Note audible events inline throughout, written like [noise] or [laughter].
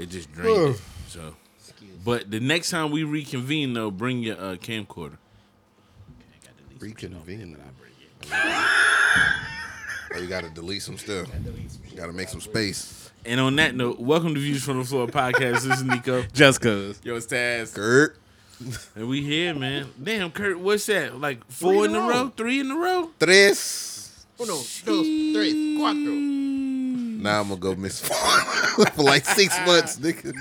It just drained it. So, but the next time we reconvene, though, bring your uh, camcorder. Reconvene. [laughs] Oh, you got to delete some stuff. Got to make some space. And on that note, welcome to Views from the Floor podcast. This is Nico, [laughs] Just cause. Yo, it's Taz. Kurt. and we here, man. Damn, Kurt, what's that? Like four in a row, three in a row. Tres. Uno, dos, tres, cuatro. Now I'm going to go miss [laughs] for like six [laughs] months, nigga.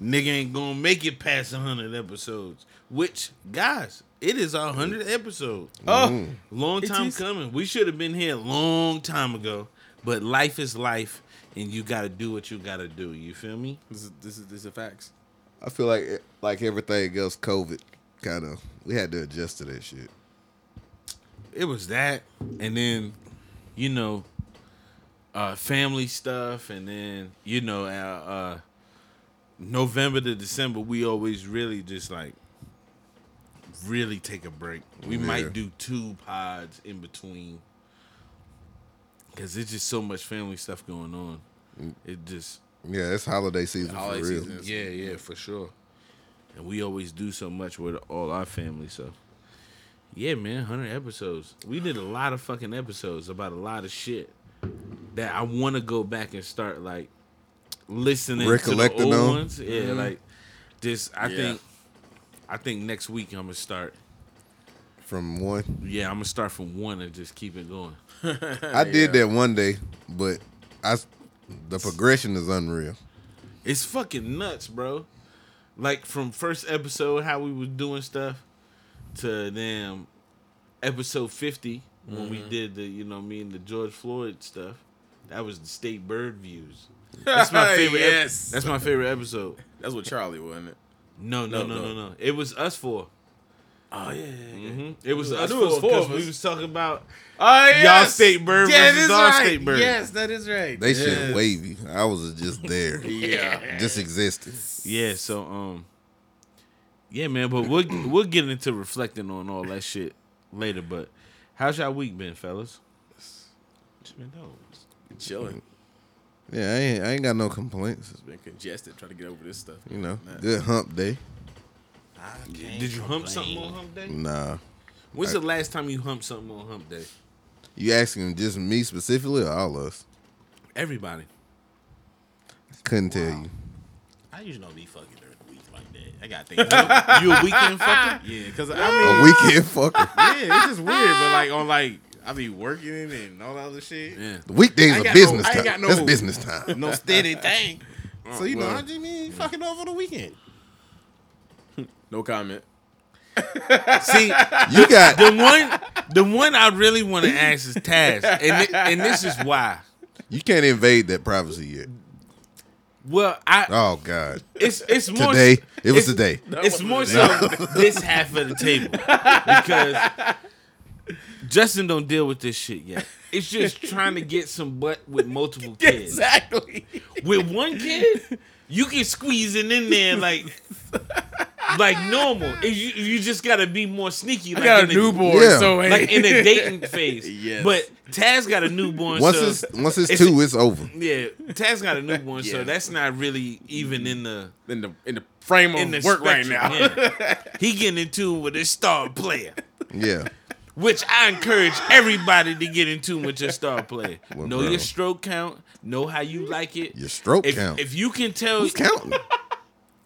Nigga ain't gonna make it past hundred episodes. Which, guys, it is our hundredth episode. Oh, oh, Long time is. coming. We should have been here a long time ago. But life is life, and you got to do what you got to do. You feel me? This is this is this is facts. I feel like like everything else, COVID kind of, we had to adjust to that shit. It was that, and then, you know, uh, family stuff, and then you know, uh, uh, November to December, we always really just like really take a break. We Yeah. might do two pods in between because it's just so much family stuff going on. It just Yeah, it's holiday season Holiday for real. season. yeah, yeah, for sure. And we always do so much with all our family, so yeah, man, hundred episodes. We did a lot of fucking episodes about a lot of shit that I want to go back and start like listening Recollecting to the old on? ones. Yeah, mm-hmm. like just I Yeah. think I think next week I'm gonna start. From one, Yeah, I'm gonna start from one and just keep it going. [laughs] I did that one day, but I the progression is unreal. It's fucking nuts, bro. Like from first episode, how we was doing stuff, to damn episode fifty when we did the, you know, me and the George Floyd stuff. That was the state bird views. [laughs] That's my favorite. ep- Yes. that's my favorite episode. That's what Charlie wasn't it? No, no, No, no, no, no. no. It was us four. Oh yeah. yeah, hmm It was I us knew it was four four because we was talking about Oh yes. state bird yeah, versus that's our right. state bird. Yes, that is right. They yes. shit wavy. I was just there, [laughs] Yeah. just existed. Yeah, so um Yeah, man, but we'll we'll get into reflecting on all that shit later, but how's y'all week been, fellas? Just been dope. Just been chilling. Yeah, I ain't, I ain't got no complaints. It's been congested trying to get over this stuff. You know, Man. good hump day. Did you hump something on hump day? Nah, When's the last time you humped something on hump day? you asking just me specifically or all of us? Everybody. Couldn't tell you. I usually don't be fucking I got things. You a weekend fucker? [laughs] yeah, because I mean, a weekend fucker. [laughs] yeah, it's just weird. But like on like, I be working and all that other shit. Yeah. The weekdays are business no- time. no- That's business time. No steady thing. [laughs] So you know, well. I just mean fucking over the weekend. No comment. See, You got the one the one I really want to ask is Taz. And thi- and this is why. you can't invade that privacy yet. Well, I Oh God. it's it's more Today it was it's- today. It's more so this half of the table because Justin don't deal with this shit yet. It's just trying to get some butt with multiple [laughs] kids. Exactly. With one kid, you can squeeze it in there like like normal. You, you just gotta be more sneaky. I Like got in a the- newborn, Yeah. so like in the dating [laughs] phase. Yes. But Taz got a newborn. Once so, it's once it's, it's- two, it's over. yeah, Taz got a newborn, so that's not really even in the In the in the frame in the of work right now. yeah. [laughs] he getting in tune with his star player, Yeah. which I encourage everybody to get in tune with your star player. [laughs] Well, know bro. your stroke count. Know how you like it. Your stroke If, count. if you can tell, Who's counting?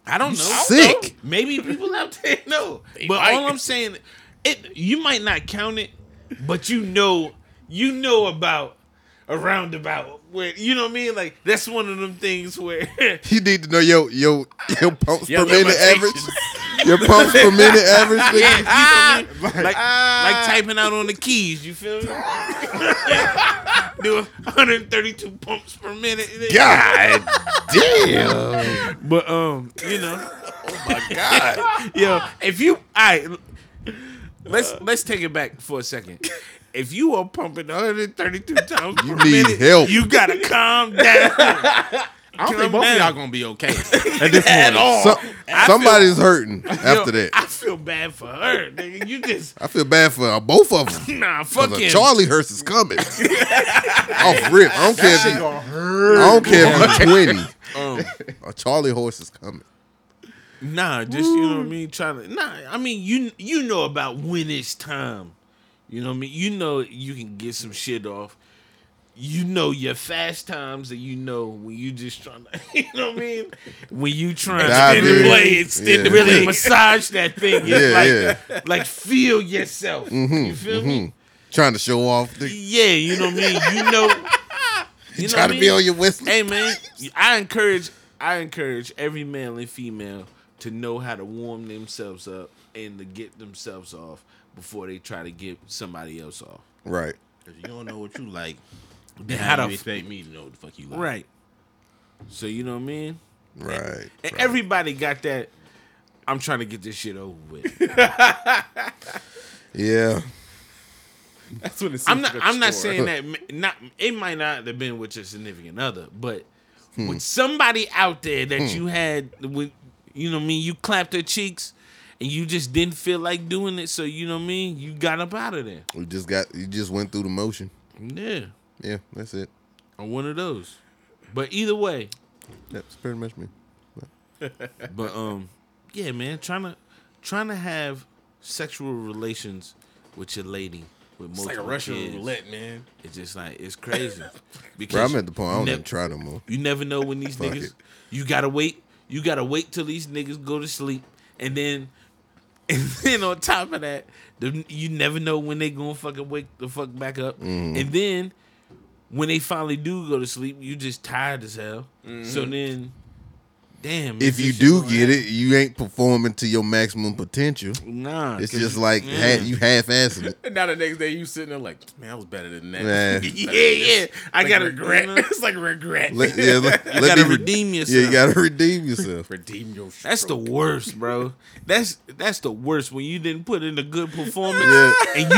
I don't know. sick. Maybe people out there know. They but might. all I'm saying, it you might not count it, but you know, you know about a roundabout where you know what I mean. Like that's one of them things where [laughs] You need to know your your your pumps Your per minute limitations. average. Your pumps per [laughs] minute average. nigga. like like typing out on the keys. You feel me? [laughs] Do 132 pumps per minute. God damn. But um, you know, Oh my God. yo, if you, I, let's let's take it back for a second. If you are pumping 132 times [laughs] You per need minute, help. you gotta calm down. [laughs] I don't think both of y'all gonna be okay [laughs] at this At all. So, I somebody's hurting after that. I feel bad for her, nigga. You just I feel bad for uh, both of them. nah, fuck him. Charlie horse is coming. Off rip. I don't care if he. I don't care if he's 20. um, A Charlie horse is coming. nah, just you know what I mean. Trying to nah. I mean, you you know about when it's time. You know what I mean. You know you can get some shit off. You know your fast times, and you know when you just trying [laughs] to. You know what I mean. When you trying to spin the in. blade, Yeah. the really massage that thing. Yeah, like like feel yourself. Mm-hmm, you feel me? Mm-hmm. Trying to show off. The, Yeah, you know what I mean. You know. [laughs] You know trying to I be on your whistle. Hey man, I encourage I encourage every male and female to know how to warm themselves up and to get themselves off before they try to get somebody else off. Right. Cause you don't know what you like. Then How how do you f- expect me to know what the fuck you like? right? So you know what I mean. Right. And everybody got that. I'm trying to get this shit over with. [laughs] Yeah. That's when it's I'm not. I'm not saying that. [laughs] Not. It might not have been with your significant other, but hmm. with somebody out there that hmm. you had, with you know, what I mean, you clapped their cheeks, and you just didn't feel like doing it. So you know, what I mean, you got up out of there. We just got. You just went through the motion. Yeah, Yeah. That's it. on one of those. But either way, That's pretty much me. [laughs] but um, yeah, man, trying to trying to have sexual relations with your lady with It's multiple like a Russian kids, roulette, man. It's just like it's crazy. [laughs] Because Bro, I'm at the point I don't nev- even try no more. You never know when these niggas. it. You gotta wait. You gotta wait till these niggas go to sleep, and then, [laughs] and then on top of that, the, you never know when they gonna fucking wake the fuck back up, Mm-hmm. and then when they finally do go to sleep, you just tired as hell. So then, damn. If you do get it, you ain't performing to your maximum potential. nah, it's just like yeah. ha- you half-assing it. And [laughs] now the next day you sitting there like, man, I was better than that. Man. [laughs] yeah, yeah. I Like gotta regret. [laughs] it's like regret. Let, yeah, let, let gotta me re- redeem Yeah, yourself. you gotta redeem yourself. Redeem your. That's the worst, bro. That's that's the worst when you didn't put in a good performance Yeah. and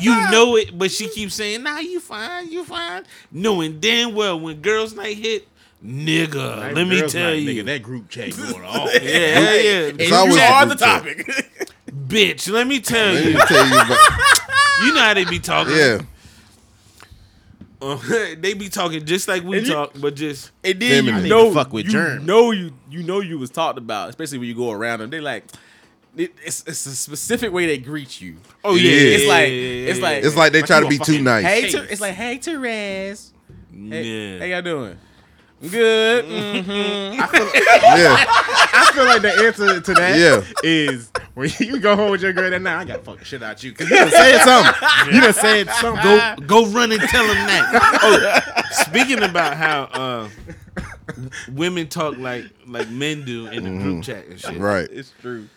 you you know it, but she keeps saying, "Nah, you fine, you fine," knowing damn well when girls' night hit, nigga. Like, let me tell night, you, nigga, that group chat going on. [laughs] yeah, yeah, yeah. It's And always you a are group the chat. topic. [laughs] bitch. Let me tell Let me you, tell you about. [laughs] you know how they be talking. Yeah, Uh, they be talking just like we And you- talk, but just And then Feminine. you know, fuck with you germ. know you you know you was talked about, especially when you go around them. They like, it, it's it's a specific way they greet you. oh yeah, Yeah. It's like yeah, yeah, it's like it's like they Like try to be too nice. hey, Hey. Ter- it's like hey Therese, hey, yeah. how y'all doing? Good. mhm. Yeah, I feel like the answer to that is Yeah. when you go home with your girl that night, I got to fuck the shit out you because you done said [laughs] something. You done said something. Go go run and tell him that. Oh, speaking about how uh, women talk like like men do in the group chat and shit. right. It's true.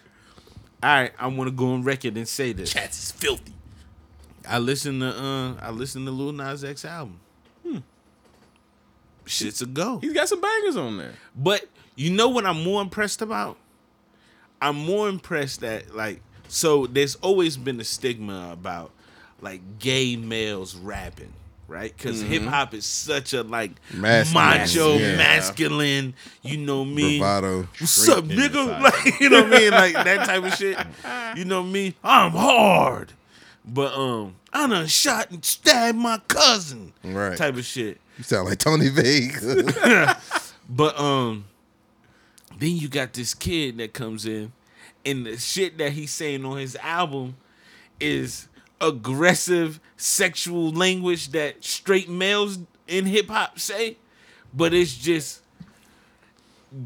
All right, I want to go on record and say this. Chats is filthy. I listened to uh I listened to Lil Nas X album. Shit's a go. He's got some bangers on there. But you know what I'm more impressed about? I'm more impressed that like so there's always been a stigma about like gay males rapping, right? Because mm-hmm. hip hop is such a like Masculine, macho, yeah. masculine, you know me. Bravado. What's up, nigga? [laughs] Like, you know what I mean? Like that type of shit. You know me? I'm hard. But um, I done shot and stabbed my cousin. Right. Type of shit. You sound like Tony Vega. [laughs] [laughs] But um, then you got this kid that comes in, and the shit that he's saying on his album is aggressive sexual language that straight males in hip hop say, but it's just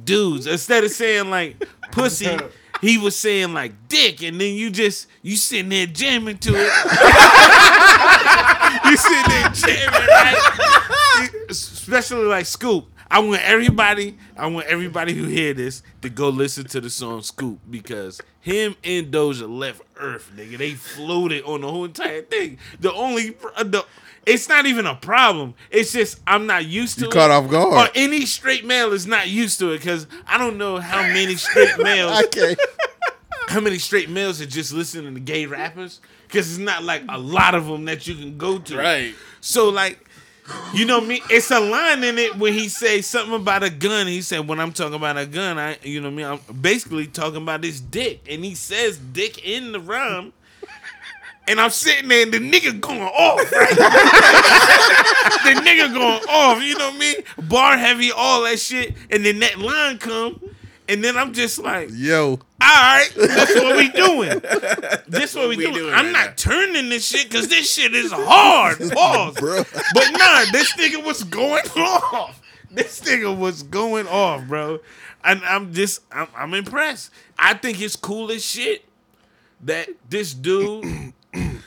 dudes. Instead of saying like [laughs] pussy, he was saying like dick, and then you just you sitting there jamming to it. [laughs] you sitting there jamming, right? Especially like Scoop. I want everybody, I want everybody who hear this to go listen to the song Scoop because him and Doja left Earth, nigga. They floated on the whole entire thing. The only, the it's not even a problem. It's just I'm not used to You it. caught off guard. Or any straight male is not used to it because I don't know how many straight [laughs] males I can't. how many straight males are just listening to gay rappers? Because it's not like a lot of them that you can go to. Right. So like, you know me. It's a line in it when he says something about a gun. He said, "When I'm talking about a gun, I, you know me. I'm basically talking about his dick." And he says "dick" in the rhyme. And I'm sitting there and the nigga going off, right? [laughs] the nigga going off, you know what I mean? Bar heavy, all that shit. And then that line come, and then I'm just like, Yo, all right, that's what we doing. This what we, we doing. doing I'm right not now. turning this shit because this shit is hard. [laughs] Pause. bro. But nah, this nigga was going [laughs] off. This nigga was going off, bro. And I'm just, I'm, I'm impressed. I think it's cool as shit that this dude,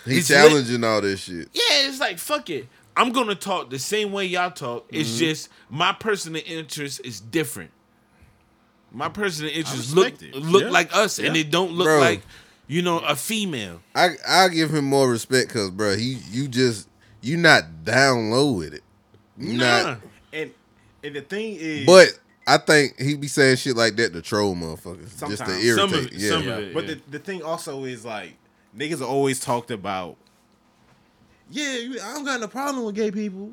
He He's challenging all this shit. yeah, it's like fuck it. I'm gonna talk the same way y'all talk. It's Mm-hmm. just my personal interest is different. My personal interest look it. look Yeah. like us, and it don't look Bro. like you know a female. I I give him more respect because, bro, he you just you not down low with it. You Nah. not. And and the thing is, But I think he be saying shit like that to troll motherfuckers, just to irritate. Some of it- yeah, some of Yeah, but the, the thing also is like niggas always talked about. Yeah, I don't got no problem with gay people.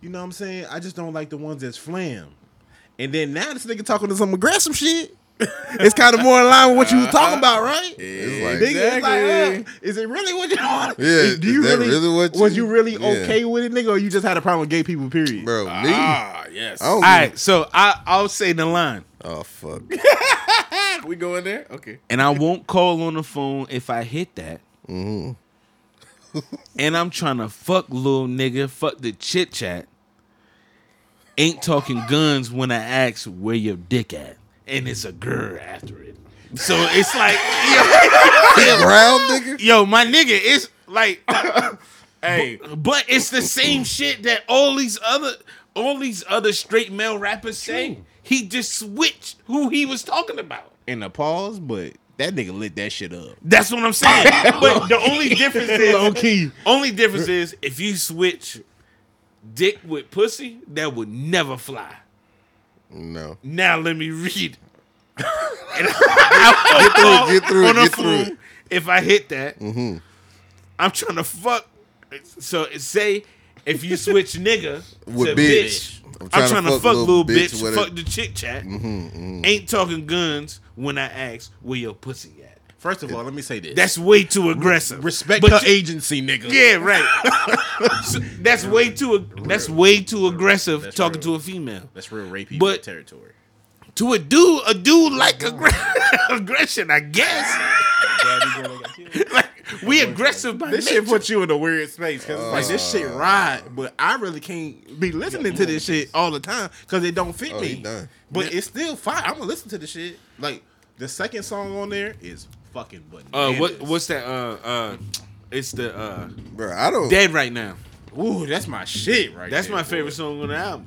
You know what I'm saying? I just don't like the ones that's flam. And then now this nigga talking to some aggressive shit. [laughs] it's kind of more in line with what you were talking about, right? It's like- Nigga, it's like, uh, is it really what you want? Yeah, [laughs] Do you is that really, really what was you- you really Yeah. okay with it, nigga, or you just had a problem with gay people? Period. bro. Me, Ah, yes. I don't All give- right, so I I'll say the line, Oh fuck. [laughs] [laughs] we going there? Okay. and I won't call on the phone if I hit that. Mm-hmm. [laughs] and I'm trying to fuck little nigga, fuck the chit chat. Ain't talking guns when I ask where your dick at, and it's a girl after it. So it's like, [laughs] yo, Ground nigga. yo, my nigga, it's like, [coughs] Hey, but it's the same shit that all these other, all these other straight male rappers say. He just switched who he was talking about. in the pause, but that nigga lit that shit up. That's what I'm saying. [laughs] but the only difference is Low key. Only difference is if you switch dick with pussy, that would never fly. No. Now let me read. [laughs] And I, Get through get through get through it. Mm-hmm. If I hit that, I'm trying to fuck. So say if you switch nigga [laughs] With to bitch. bitch, I'm I'm trying, to fuck, little bitch, with fuck it. the chick chat. Mm-hmm, Ain't talking guns when I ask where your pussy at. First of all, let me say this. That's way too aggressive. respect But her you- agency, nigga. Yeah, right. [laughs] So that's way too. That's way too aggressive That's talking real. to a female. That's real rapey But- territory. To a dude, a dude like aggr- [laughs] aggression, I guess. like [laughs] we aggressive by This nature. shit put you in a weird space because it's like this shit ride, but I really can't be listening to this shit all the time because it don't fit Oh, he me. done. But it's still fine. I'm gonna listen to the shit. Like the second song on there is fucking bananas. Uh, what what's that? Uh, uh, it's the uh, Bro, I don't. dead right now. Ooh, that's my shit right That's there, my boy. favorite song on the album.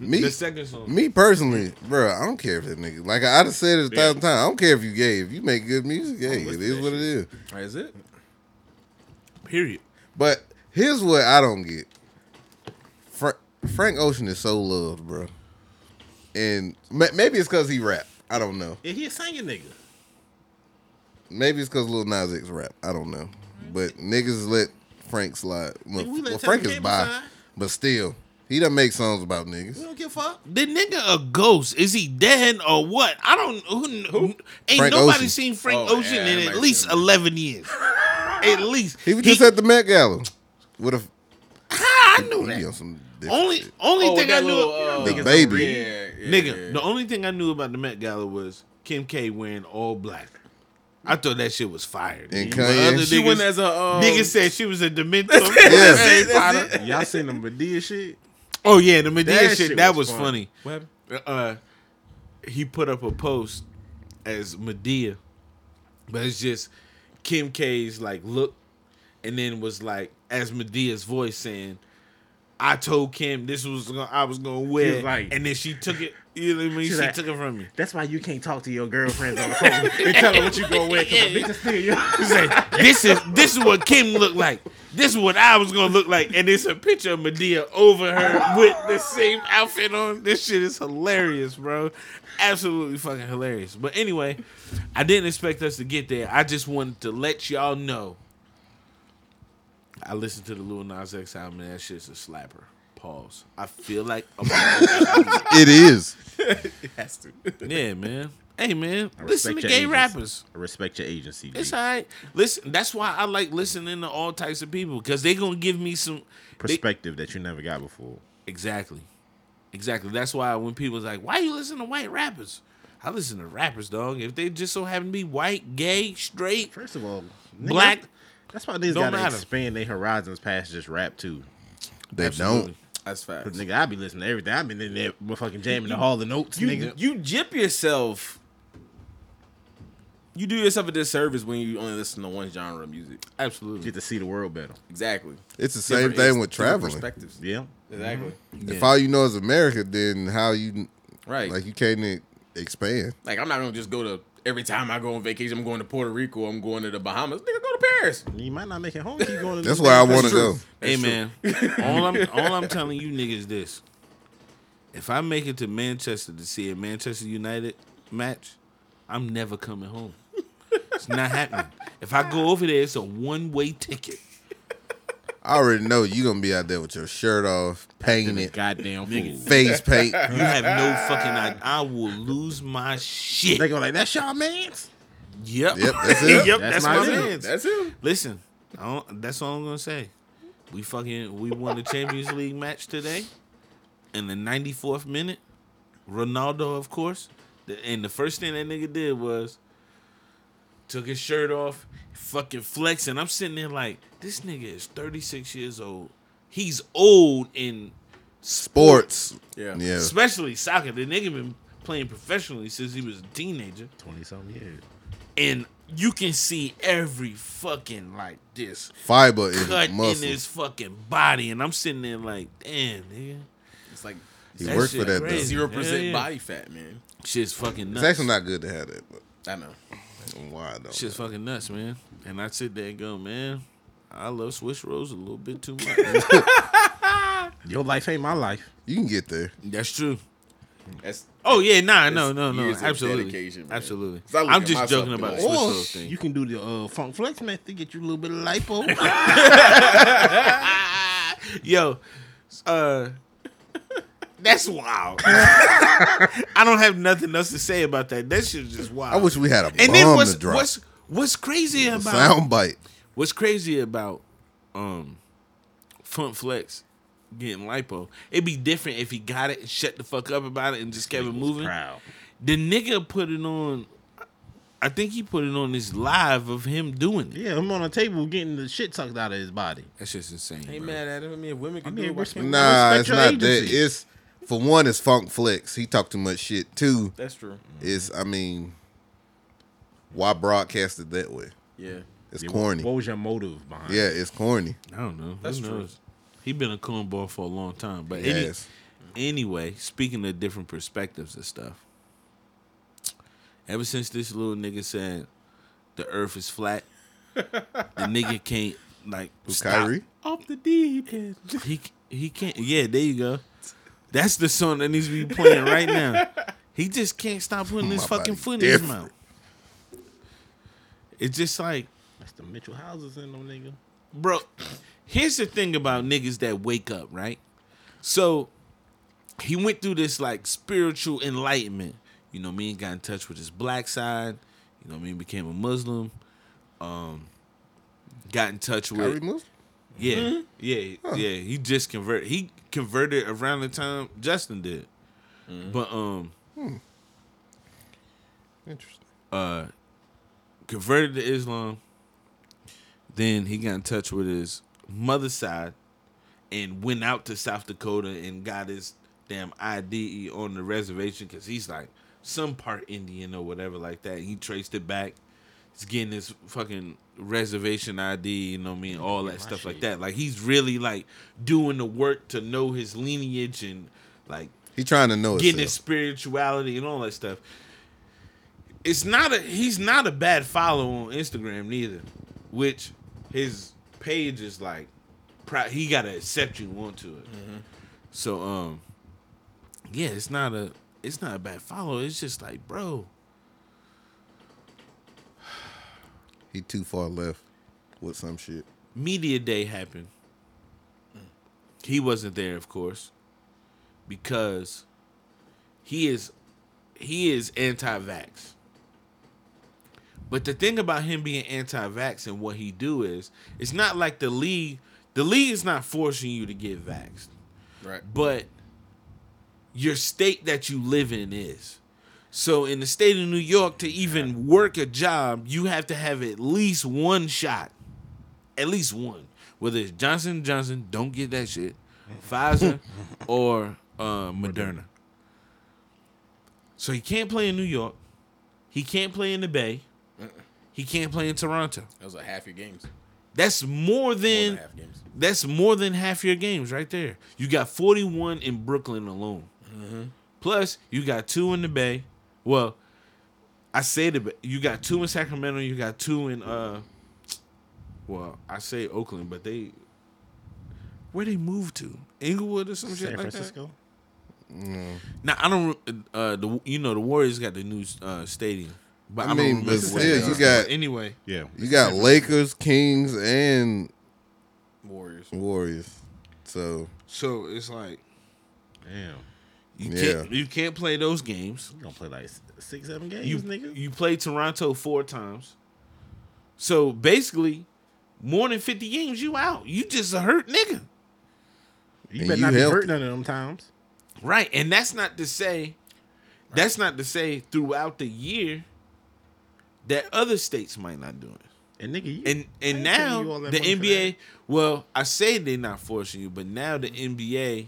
me, The second song. me personally, bro, I don't care if that nigga. Like I, I just said it a thousand times. I don't care if you gay. If you make good music, hey, it listen to is that what it is. Is it? Period. But here's what I don't get. Fra- Frank Ocean is so loved, bro. And ma- maybe it's because he rap. I don't know. Yeah, he a singing nigga. Maybe it's because Lil Nas X rap. I don't know. But niggas let Frank slide. Well, we well, Frank is Campbell bi, slide. but still, he doesn't make songs about We niggas. don't give a fuck. The nigga a ghost. Is he dead or what? I don't. Who, who? Ain't Frank nobody Ocean. seen Frank Oh, Ocean yeah, in at least see him. eleven years. [laughs] at least He was just at the Met Gala with a. I knew He that. on some Only shit. only Oh, thing I knew, little, uh, The baby. Yeah, yeah, nigga. yeah. The only thing I knew about the Met Gala was Kim K wearing all black. I thought that shit was fired. And But Kanye? other She niggas, went as a um, niggas said she was a Dementor. [laughs] Yeah. Harry That's Potter. Y'all seen the Madea shit? Oh yeah, the Madea That shit. shit That was was fun. funny. What uh, he put up a post as Madea, but it's just Kim K's like look, and then was like as Madea's voice saying, "I told Kim this was gonna, I was gonna wear," like- and then she took it. You know what I mean? She like- took it from me. That's why you can't talk to your girlfriends on the phone and tell them what you gonna wear. Cause bitch still young. Like, "This is this is what Kim looked like. This is what I was gonna look like." And it's a picture of Madea over her with the same outfit on. This shit is hilarious, bro. Absolutely fucking hilarious. But anyway, I didn't expect us to get there. I just wanted to let y'all know. I listened to the Lil Nas X album and that shit's a slapper. Pause. I feel like [laughs] a It is. It has to. yeah, man. Hey man, I listen to gay agency. rappers. I respect your agency. G. It's all right. Listen, that's why I like listening to all types of people because they're gonna give me some they- Perspective that you never got before. exactly, exactly. That's why when people's like, "Why you listen to white rappers?" I listen to rappers, dog. If they just so happen to be white, gay, straight, First of all, nigga, black, That's why niggas Don't gotta matter. expand their horizons past just rap too. They absolutely. That's facts. Cause nigga, I be listening to everything. I've been in there with fucking jamming the Hall and Oates, you nigga. you jip yourself. You do yourself a disservice when you only listen to one genre of music. absolutely. Get to see the world better. Exactly. It's the same Different- thing with different traveling. Perspectives. Yeah. Exactly. If Yeah. all you know is America, then how you Right. like you can't expand? Like I'm not gonna just go to every time I go on vacation. I'm going to Puerto Rico. I'm going to the Bahamas. Nigga, go to Paris. You might not make it home. Keep going. to That's this where I want to go. Hey man, [laughs] all I'm all I'm telling you niggas this: if I make it to Manchester to see a Manchester United match, I'm never coming home. It's not happening. If I go over there, it's a one way ticket. I already know you gonna be out there with your shirt off, The painted, goddamn fool. face paint. You have no fucking idea. I will lose my shit. They go like, "That's y'all man's." Yep. Yep, that's [laughs] it. yep, That's that's, my my man. That's him. Listen, I don't, that's all I'm gonna say. We fucking we won the Champions League match today. In the 94th minute, Ronaldo, of course, the- and the first thing that nigga did was took his shirt off, fucking flexing. I'm sitting there like, this nigga is 36 years old. He's old in Sports. Yeah. Yeah. especially soccer. The nigga been playing professionally since he was a teenager. Twenty something years. And you can see every fucking like this Fiber in cut muscle. in his fucking body, and I'm sitting there like, damn, nigga, It's like He that worked for that crazy. though. zero percent yeah. body fat, man. shit's fucking It's nuts. actually not good to have that, but I know. why though? shit's fucking nuts, man. And I sit there and go, man, I love Swiss rolls a little bit too much. [laughs] [laughs] Your life ain't my life. You can get there. That's true. That's Oh yeah, nah, no, no, no, years absolutely, dedication, man. absolutely. I look I'm just joking about be the like, Or thing. you can do the uh, funk flex method, to get you a little bit of lipo. [laughs] [laughs] Yo, uh, that's wild. [laughs] I don't have nothing else to say about that. That shit is just wild. I wish we had a and then bomb what's to drop. what's what's crazy about sound bite. what's crazy about um Funk Flex getting lipo? It'd be different if he got it and shut the fuck up about it and just kept it moving. Proud. The nigga put it on. I think he put it on this live of him doing it. Yeah, I'm on a table getting the shit sucked out of his body. That's just insane. ain't bro. mad at him. I mean, if women can mean, do it, why respect- can't? Nah, respect it's your not that. It's for one, it's Funk Flex. He talked too much shit. Two, That's true. is I mean, why broadcast it that way? Yeah. It's Yeah, corny. What was your motive behind? yeah, it's corny. I don't know. That's Who true. knows? He been a cornball for a long time. But any, Yes. anyway, speaking of different perspectives and stuff, ever since this little nigga said the earth is flat, [laughs] the nigga can't like Who, stop. Kyrie? Off the deep end. [laughs] He he can't. Yeah, there you go. That's the song that needs to be playing right now. [laughs] He just can't stop putting his My fucking body foot in his different. mouth. It's just like That's the Mitchell houses in them nigga. bro, here's the thing about niggas that wake up, right? So he went through this like spiritual enlightenment. You know, me I got in touch with his black side. You know, what I mean, became a Muslim. Um, got in touch with Kyrie Muslim? yeah, yeah, yeah. He just converted. He converted around the time Justin did. But um, Interesting. uh, converted to Islam. Then he got in touch with his mother's side and went out to South Dakota and got his damn ID on the reservation because he's like some part Indian or whatever like that. He traced it back. He's getting his fucking reservation ID, you know what I mean? Mm, all that my stuff like that. Like he's really like doing the work to know his lineage and like He trying to know getting his spirituality and all that stuff. It's not a he's not a bad follow on Instagram neither, which his page is like he got to accept you onto it. So um yeah, it's not a it's not a bad follow. It's just like, bro, He too far left with some shit. media day happened. He wasn't there, of course, because he is he is anti-vax. But the thing about him being anti-vax and what he do is, it's not like the league. The league is not forcing you to get vaxxed, Right. but your state that you live in is. So in the state of New York, to even work a job, you have to have at least one shot, at least one. Whether it's Johnson Johnson, don't get that shit, [laughs] Pfizer, [laughs] or uh, Moderna. So he can't play in New York. He can't play in the Bay. He can't play in Toronto. Those are half your games. That's more More than than half games. that's more than half your games right there. You got 41 in Brooklyn alone. Plus, you got two in the Bay. Well, I say the Bay. You got two in Sacramento. You got two in uh. Well, I say Oakland, but they where they moved to Inglewood or some shit San like Francisco. that. Now I don't. Uh, the you know the Warriors got the new uh stadium, but I, I mean, remember but what still, you got- anyway. Yeah. You got Lakers, Kings, and Warriors. Warriors. So So it's like Damn. you Yeah. can't you can't play those games. You gonna play like s- six, seven games, you nigga? you played Toronto four times. So basically, more than fifty games, you out. You just a hurt nigga, You And better you not be hurt none of them times. right? And that's not to say, that's not to say throughout the year that other states might not do it. And nigga, you, And and now you the NBA, well, I say they're not forcing you, but now the NBA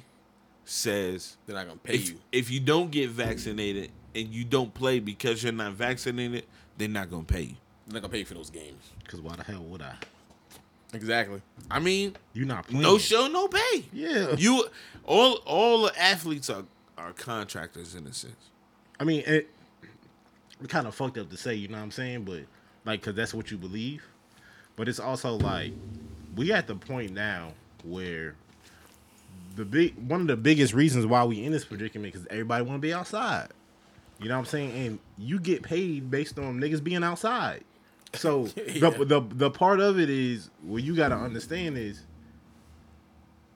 says They're not gonna pay if you. if you don't get vaccinated and you don't play because you're not vaccinated, they're not gonna pay you. They're not gonna pay you for those games. Cause why the hell would I? Exactly. I mean, you're not playing? no show, no pay. Yeah. You all all the athletes are are contractors in a sense. I mean, it, kind of fucked up to say, you know what I'm saying? But like, cause that's what you believe. But it's also like we at the point now where the big one of the biggest reasons why we in this predicament because everybody want to be outside. You know what I'm saying? And you get paid based on niggas being outside. So [laughs] Yeah. the, the the part of it is what you got to understand is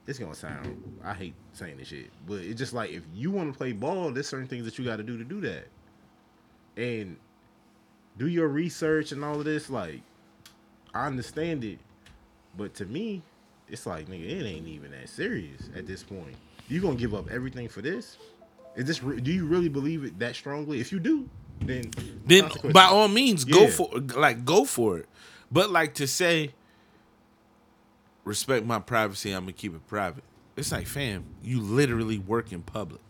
it's gonna sound I hate saying this shit, but it's just like if you want to play ball, there's certain things that you got to do to do that, and do your research and all of this. Like, I understand it, but to me, it's like nigga, it ain't even that serious at this point. You gonna give up everything for this? Is this? re- Do you really believe it that strongly? If you do, then Then by all means, go for like go for it. But like to say, respect my privacy. I'm gonna keep it private. It's like, fam, you literally work in public.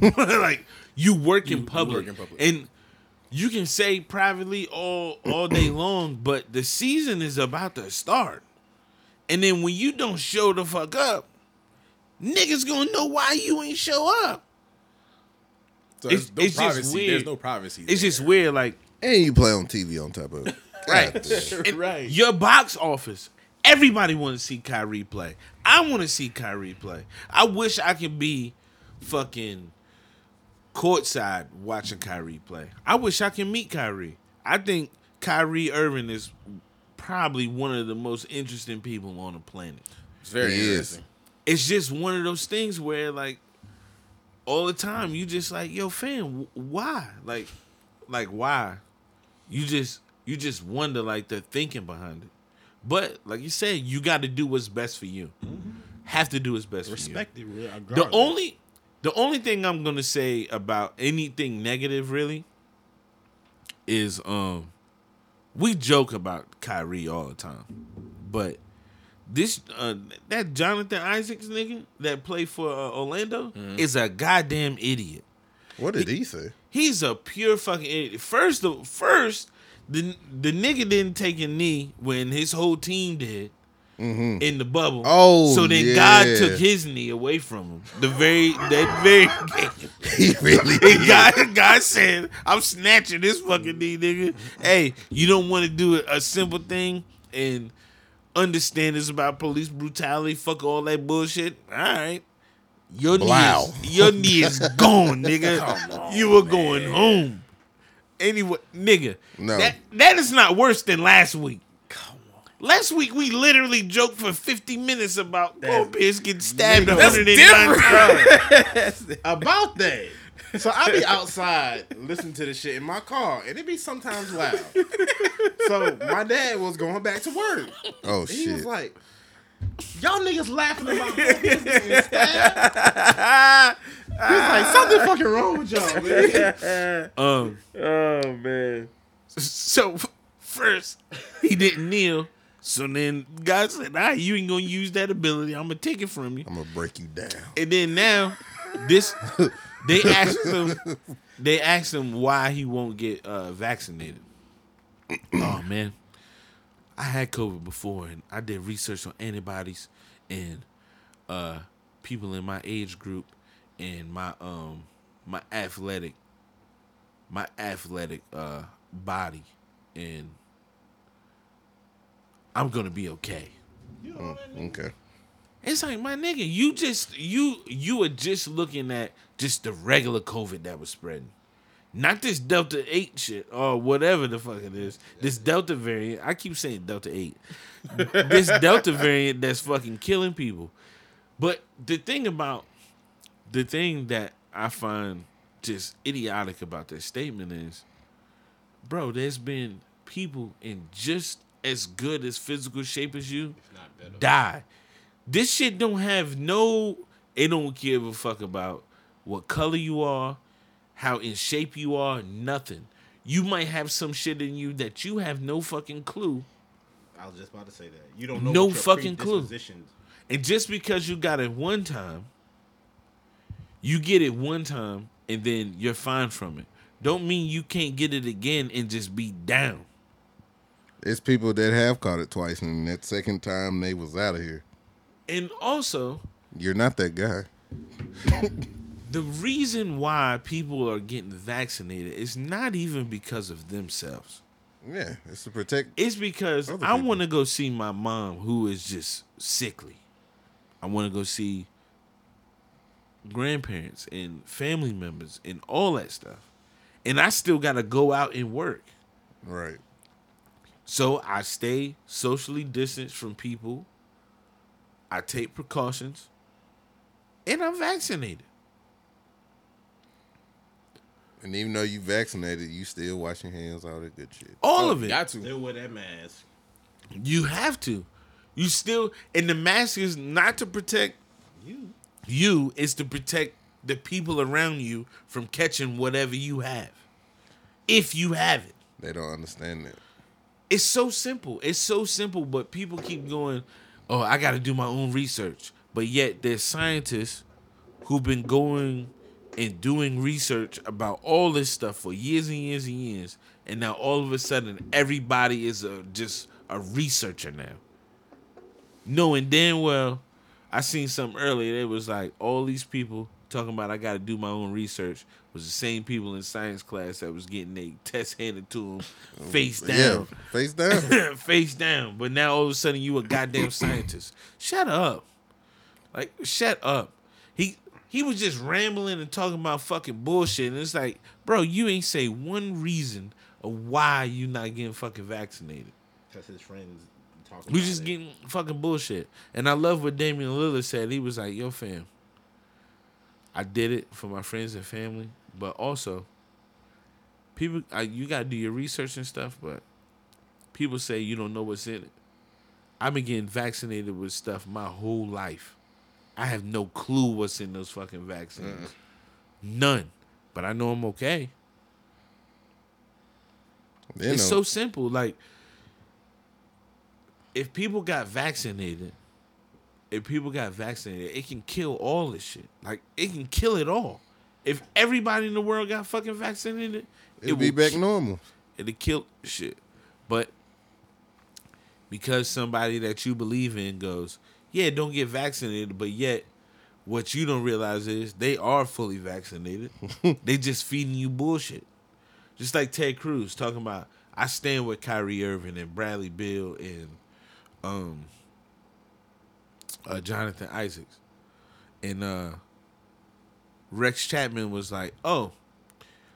[laughs] like you work You- in you public, work in public. and you can say privately all all day [clears throat] long, but the season is about to start. And then when you don't show the fuck up, niggas gonna know why you ain't show up. So It's- there's no it's just weird. There's no privacy. It's just weird, like and you play on TV on top of it. [laughs] Right. God damn. [laughs] And Right. Your box office. Everybody want to see Kyrie play. I want to see Kyrie play. I wish I could be fucking courtside watching Kyrie play. I wish I can meet Kyrie. I think Kyrie Irving is probably one of the most interesting people on the planet. It's very He is. interesting. It's just one of those things where like all the time you just like, yo, fam, why? Like, like why? You just you just wonder like the thinking behind it. But like you said, you got mm-hmm. to do what's best for you. Have to do what's best respect it. real- for you. The regardless. only the only thing I'm gonna say about anything negative really is um we joke about Kyrie all the time, but this uh that Jonathan Isaacs nigga that played for uh, Orlando is a goddamn idiot. What did he say? He's a pure fucking idiot. First, the first the the nigga didn't take a knee when his whole team did Mm-hmm. in the bubble. Oh, so then God took his knee away from him. The very that very [laughs] game. He really did. God, God said, I'm snatching this fucking knee, nigga. Hey, you don't want to do a simple thing and understand it's about police brutality, fuck all that bullshit. All right. Your knee, Blow. is, your knee is [laughs] gone, nigga. you were going home. Anyway, nigga, No. that that is not worse than last week. Last week we literally joked for 50 minutes about Paul Pierce getting stabbed that's 109 [laughs] times. about that. So I be outside listening to this shit in my car, and it be sometimes loud. so my dad was going back to work. Oh And he shit. was like, "Y'all niggas laughing about this getting stabbed?" He was like, "Something fucking wrong with y'all, man." [laughs] Um, Oh man. so first he didn't kneel. So then God said, "Ah, you ain't gonna use that ability. I'm gonna take it from you." I'm gonna break you down. And then now, this they [laughs] asked him. They asked him why he won't get uh, vaccinated. [clears throat] oh man, I had COVID before, and I did research on antibodies and uh, people in my age group and my um my athletic my athletic uh body, and I'm gonna be okay. Okay. It's like my nigga, you just you you were just looking at just the regular COVID that was spreading. Not this Delta 8 shit or whatever the fuck it is. This Delta variant. I keep saying Delta 8. [laughs] this Delta variant that's fucking killing people. But the thing about the thing that I find just idiotic about that statement is, bro, there's been people in just as good as physical shape as you die. This shit don't have no. It don't give a fuck about what color you are, how in shape you are, nothing. You might have some shit in you that you have no fucking clue. I was just about to say that. You don't know No fucking clue. And just because you got it one time, you get it one time and then you're fine from it. Don't mean you can't get it again and just be down. It's people that have caught it twice, and that second time they was out of here. And also, You're not that guy. [laughs] the reason why people are getting vaccinated is not even because of themselves. Yeah, it's to protect. It's because I want to go see my mom who is just sickly. I want to go see grandparents and family members and all that stuff. And I still got to go out and work. Right. So I stay socially distanced from people. I take precautions. And I'm vaccinated. And even though you vaccinated, you still wash your hands, all that good shit. All Oh, of it. Got to. Still wear that mask. You have to. You still and the mask is not to protect You. you, is to protect the people around you from catching whatever you have. If you have it. They don't understand that. It's so simple. It's so simple, but people keep going, "Oh, I got to do my own research." But yet there's scientists who've been going and doing research about all this stuff for years and years and years, and now all of a sudden everybody is a, just a researcher now. Knowing damn well, I seen something earlier. It was like all these people talking about I got to do my own research was the same people in science class that was getting a test handed to them [laughs] face down Yeah, face [laughs] down. face down. But now all of a sudden you a goddamn scientist. Shut up. Like shut up. He he was just rambling and talking about fucking bullshit. And it's like, bro, you ain't say one reason of why you not getting fucking vaccinated. Because his friends talking We just it. getting fucking bullshit. And I love what Damian Lillard said. He was like, yo, fam, I did it for my friends and family, but also people I, you gotta do your research and stuff, but people say you don't know what's in it. I've been getting vaccinated with stuff my whole life. I have no clue what's in those fucking vaccines. None. But I know I'm okay. They it's know. so simple. Like, if people got vaccinated, if people got vaccinated, it can kill all this shit. Like, it can kill it all. If everybody in the world got fucking vaccinated, It'll be back ki- normal. It'd kill shit. But because somebody that you believe in goes, yeah, don't get vaccinated, but yet what you don't realize is they are fully vaccinated. [laughs] they just feeding you bullshit. Just like Ted Cruz talking about, I stand with Kyrie Irving and Bradley Beal and um uh, Jonathan Isaacs. And uh Rex Chapman was like, oh,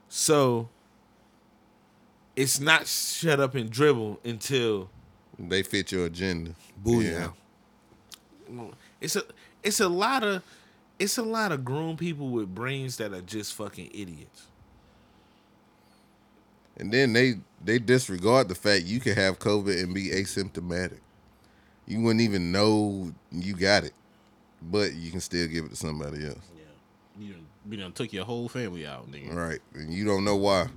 so it's not shut up and dribble until They fit your agenda. Booyah. It's a it's a lot of it's a lot of grown people with brains that are just fucking idiots. And then they they disregard the fact you can have COVID and be asymptomatic. You wouldn't even know you got it, but you can still give it to somebody else. You done, you done took your whole family out, nigga. Right. And you don't know why.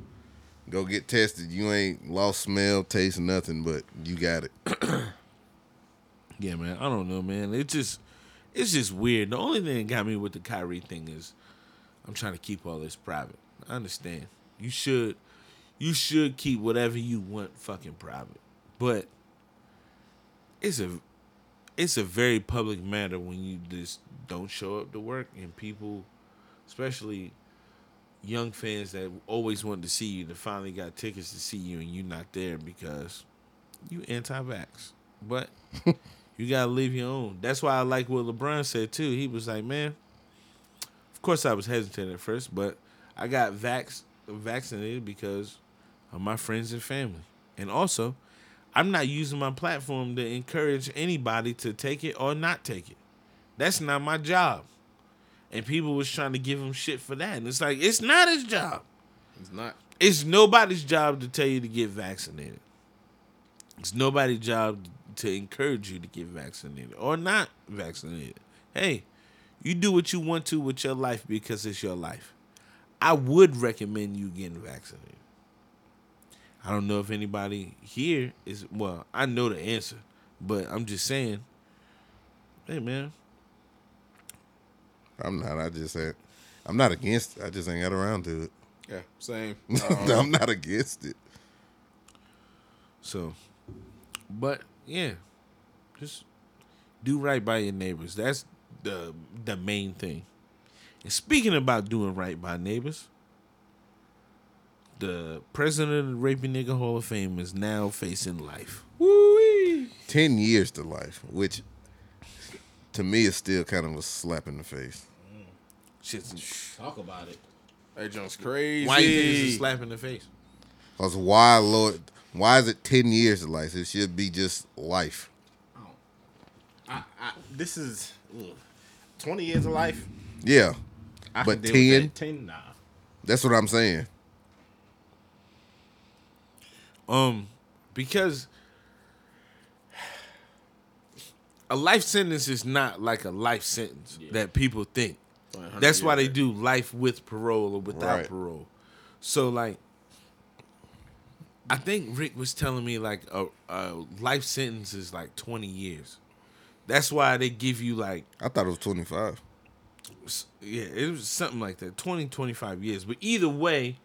Go get tested. You ain't lost smell, taste, nothing, but you got it. [clears throat] Yeah, man. I don't know, man. It just it's just weird. The only thing that got me with the Kyrie thing is I'm trying to keep all this private. I understand. You should you should keep whatever you want fucking private. But it's a it's a very public matter when you just don't show up to work and people especially young fans that always wanted to see you that finally got tickets to see you and you're not there because you anti-vax. But [laughs] you gotta leave your own. That's why I like what LeBron said too. He was like, "Man, of course I was hesitant at first, but I got vax vaccinated because of my friends and family, and also I'm not using my platform to encourage anybody to take it or not take it. That's not my job." And people was trying to give him shit for that, and it's like it's not his job. It's not. It's nobody's job to tell you to get vaccinated. It's nobody's job to encourage you to get vaccinated or not vaccinated. Hey, you do what you want to with your life because it's your life. I would recommend you getting vaccinated. I don't know if anybody here is well, I know the answer, but I'm just saying, hey man, I'm not. I just said I'm not against it. I just ain't got around to it. Yeah, same. [laughs] Um, I'm not against it. So, but yeah, just do right by your neighbors. That's the the main thing. And speaking about doing right by neighbors, the president of the Raping Nigga Hall of Fame is now facing life. Woo-wee. Ten years to life, which to me is still kind of a slap in the face. Shit's Talk about it. That junk's crazy. why you think it's a slap in the face? Cause why, Lord? Why is it ten years to life? It should be just life. I, I, this is ugh, 20 years of life. Yeah, I But 10? that. 10, nah. that's what I'm saying. Um, because a life sentence is not like a life sentence that people think. 100 That's why they do life with parole or without Right. parole. So like, I think Rick was telling me like a, a life sentence is like twenty years. That's why they give you like I thought it was 25. yeah, it was something like that 20 25 years. But either way,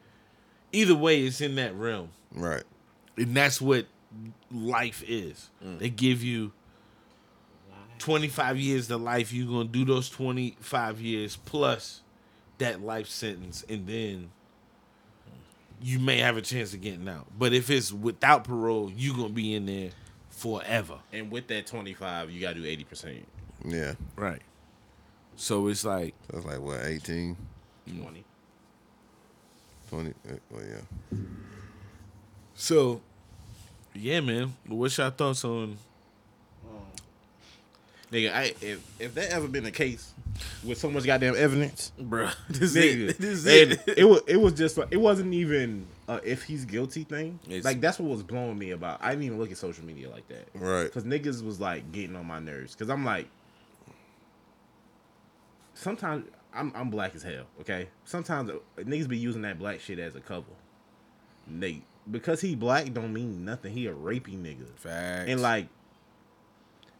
either way it's in that realm. Right. And that's what life is. They give you 25 years to life. You're going to do those 25 years plus that life sentence. And then you may have a chance of getting out. But if it's without parole, you're going to be in there forever. And with that 25, you got to do 80%. Yeah. Right. So it's like, That's like what 18, 20. 20. uh, Well, yeah. so yeah, man. What's your thoughts on Nigga, I, if, if that ever been the case with so much goddamn evidence, bro, [laughs] This nigga, [laughs] is it. This is it. it was it was just it wasn't even uh, if he's guilty thing. It's- like that's what was blowing me about. I didn't even look at social media like that. Right. Because niggas was like getting on my nerves. Because I'm like, sometimes I'm I'm black as hell. Okay. Sometimes uh, niggas be using that black shit as a cover. Nate, because he black don't mean nothing. He a rapey nigga. Facts. And like,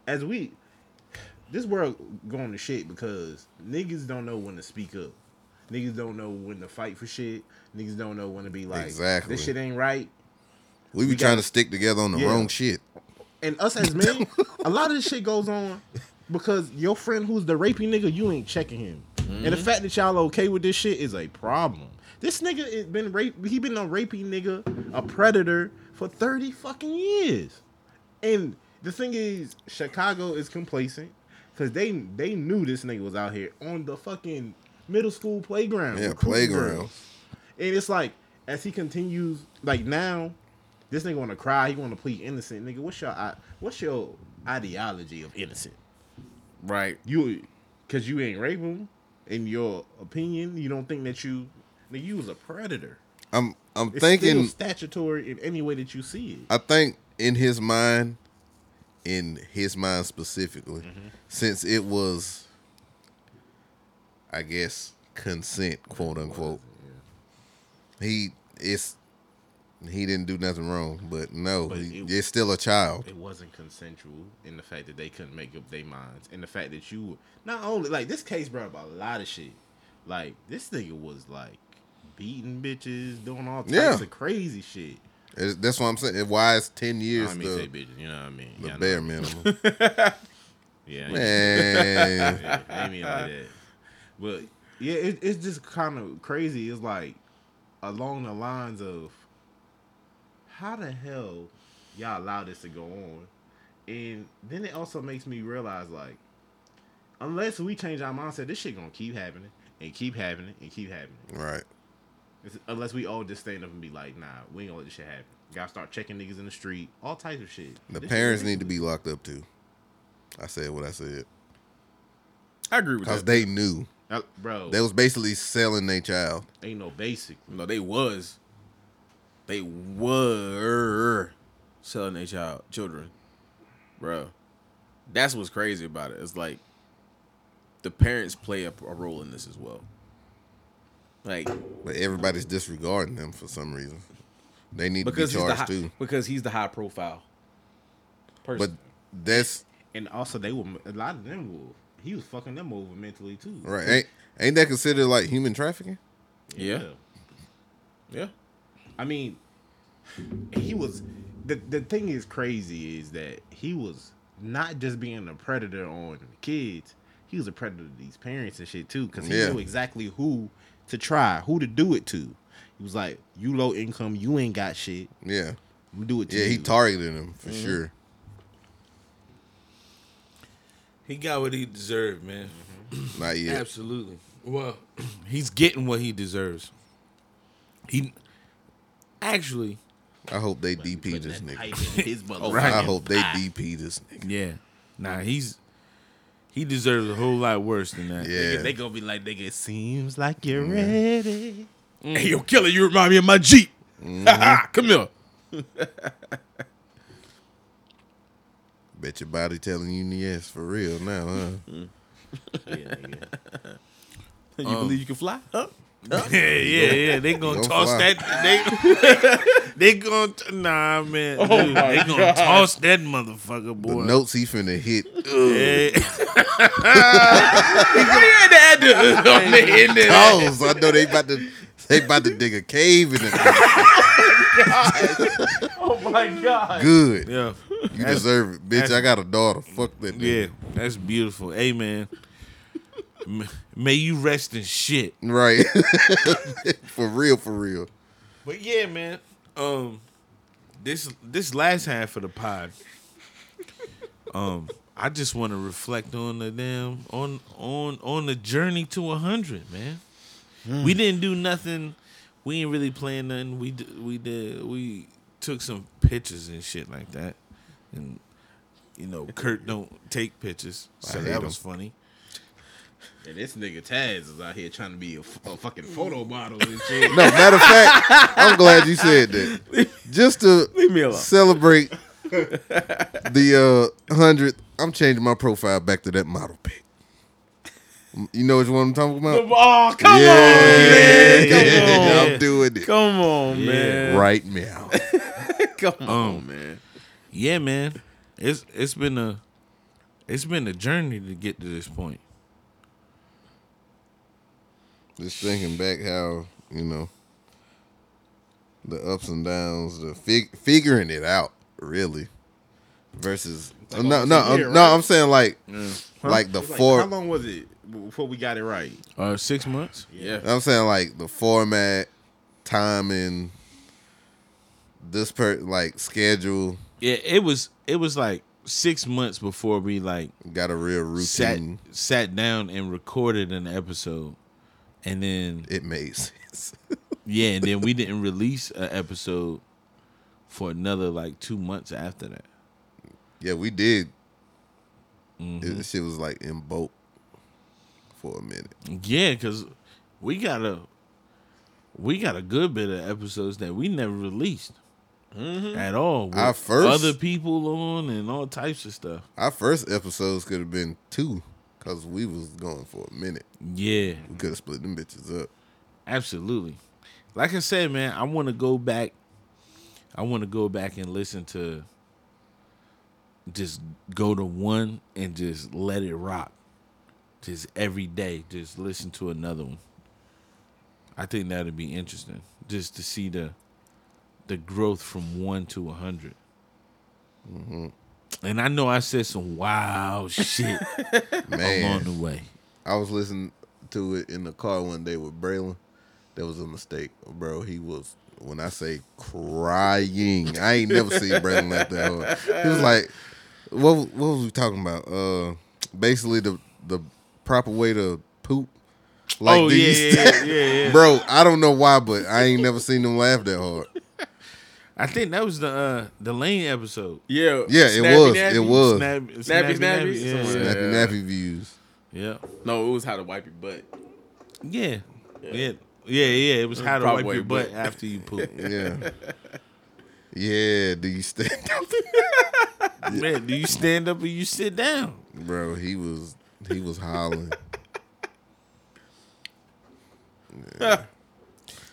as we, this world going to shit because niggas don't know when to speak up. Niggas don't know when to fight for shit. Niggas don't know when to be like, Exactly. this shit ain't right. We be We trying got- to stick together on the Yeah. wrong shit. And us as men, [laughs] a lot of this shit goes on because your friend who's the raping nigga, you ain't checking him. And the mm-hmm. fact that y'all okay with this shit is a problem. This nigga is been rape. He been a raping nigga, a predator for thirty fucking years. And the thing is, Chicago is complacent because they they knew this nigga was out here on the fucking middle school playground. Yeah, playground. girls. And it's like as he continues, like now, this nigga want to cry. He want to plead innocent. Nigga, what's your what's your ideology of innocent? right. You, cause you ain't rape him. in your opinion, you don't think that you, that you was a predator. I'm I'm It's thinking statutory in any way that you see it. I think in his mind, in his mind specifically, since it was, I guess, consent, quote unquote. He it's he didn't do nothing wrong, but no, But he, it- it's still a child. It wasn't consensual in the fact that they couldn't make up their minds, and the fact that you not only like this case brought up a lot of shit. Like this nigga was like beating bitches, doing all types Yeah. of crazy shit. It's- that's what I'm saying. Why is ten years don't mean the, bitches, you know what I mean? the [laughs] Yeah, bare minimum? Yeah, Man, Yeah, I mean like that. But yeah, it, it's just kind of crazy. It's like along the lines of how the hell y'all allow this to go on, and then it also makes me realize like unless we change our mindset, this shit gonna keep happening and keep happening and keep happening. right? It's- unless we all just stand up and be like, nah, we ain't gonna let this shit happen. Gotta start checking niggas in the street, all types of shit. The This shit parents need to be locked up too. I said what I said I agree with because that. Because they knew Uh, bro. they was basically selling their child. ain't no basic. no, they was, they were selling their child children, bro. That's what's crazy about it. It's like the parents play a, a role in this as well. Like But everybody's disregarding them for some reason. They need because to he's be the charged high, too. because he's the high profile person. But person. that's And also, they were a lot of them were. He was fucking them over mentally too. right. Ain't ain't that considered like human trafficking? Yeah. yeah, I mean, he was. The the thing is crazy is that he was not just being a predator on kids. He was a predator to these parents and shit too, because he Yeah. knew exactly who to try, who to do it to. He was like, "You low income, you ain't got shit. Yeah, I'm gonna do it to yeah. you." He targeted him for Mm-hmm. sure. He got what he deserved, man. Not yet. Absolutely. Well, [clears throat] he's getting what he deserves. He actually, I hope they DP this nigga. pipe his [laughs] motherfucking right. I hope they. DP this nigga. yeah. Nah, he's he deserves a whole lot worse than that. Yeah. They gonna be like, nigga, it seems like you're ready. Hey, yo, killer, you remind me of my Jeep. [laughs] Come here. [laughs] Bet your body telling you yes for real now, huh? [laughs] Yeah, nigga. You Um, believe you can fly? Huh? [laughs] Yeah, yeah, yeah. They gonna Go toss fly. that. They [laughs] they gonna t- nah, man. Oh dude, they gonna toss that motherfucker, The boy. notes he finna hit. Yeah. [laughs] on the end of Cause I know they about to they about to dig a cave in it. Oh my god. Good. yeah, You deserve it, bitch. I got a daughter. Fuck that. yeah. Nigga. That's beautiful. Hey, man. M- May you rest in shit. Right. [laughs] for real. For real. But yeah, man. Um, this this last half of the pod, um, I just want to reflect on the damn on on on the journey to hundred, man. We didn't do nothing. We ain't really playing nothing. We d- we did we took some pictures and shit like that, and you know [laughs] Kurt don't take pictures, so that was funny. And this nigga Taz is out here trying to be a fucking photo model and shit. No, matter of fact, I'm glad you said that. Just to Leave me alone. celebrate the uh, hundredth, I'm changing my profile back to that model pic. You know which one I'm talking about? Oh, come yeah, on, man. Come on. I'm doing it Come on, Yeah. man. right now. [laughs] Come on, Um, man. Yeah, man. It's it's been a it's been a journey to get to this point. Just thinking back how you know the ups and downs, the fig- figuring it out really versus like no no a year, um, no? I'm saying like like the like, four how long was it before we got it right? Uh, six months. Yeah. I'm saying like the format, timing, this per like schedule Yeah, it was it was like six months before we like got a real sat routine. sat down and recorded an episode, and then It made sense. [laughs] yeah, and then we didn't release an episode for another like two months after that. yeah, we did. Mhm. It, shit was like in bulk for a minute. Yeah, because we got a we got a good bit of episodes that we never released at all. With Our first- other people on and all types of stuff. Our first episodes could have been two, cause we was going for a minute. Yeah, We could have split them bitches up. absolutely. Like I said, man, I want to go back. I want to go back and listen to. Just go to one and just let it rock. Just every day, just listen to another one. I think that'd be interesting, just to see the, the growth from one to a 100 mm-hmm. And I know I said some wild shit [laughs] Man, along the way. I was listening to it in the car one day with Braylon. That was a mistake, bro. He was when I say crying. I ain't never seen Braylon like that. hard. He was [laughs] like, "What? What was we talking about? Uh, basically the the proper way to poop." Like oh yeah, these- yeah, yeah, yeah, [laughs] yeah. bro. I don't know why, but I ain't never seen them laugh that hard. I think that was the uh, the Lane episode. Yeah, Yeah, it Snappy was. Nappy? It was. Snap, Snappy, snappy? Yeah, yeah. Nappy Yeah. nappy views. yeah, No, it was how to wipe your butt. yeah, yeah, yeah, yeah. It was how to Probably wipe your butt butt. after you poop. [laughs] Yeah. Yeah, do you stand up? [laughs] Man, do you stand up or you sit down? Bro, he was he was hollering. [laughs]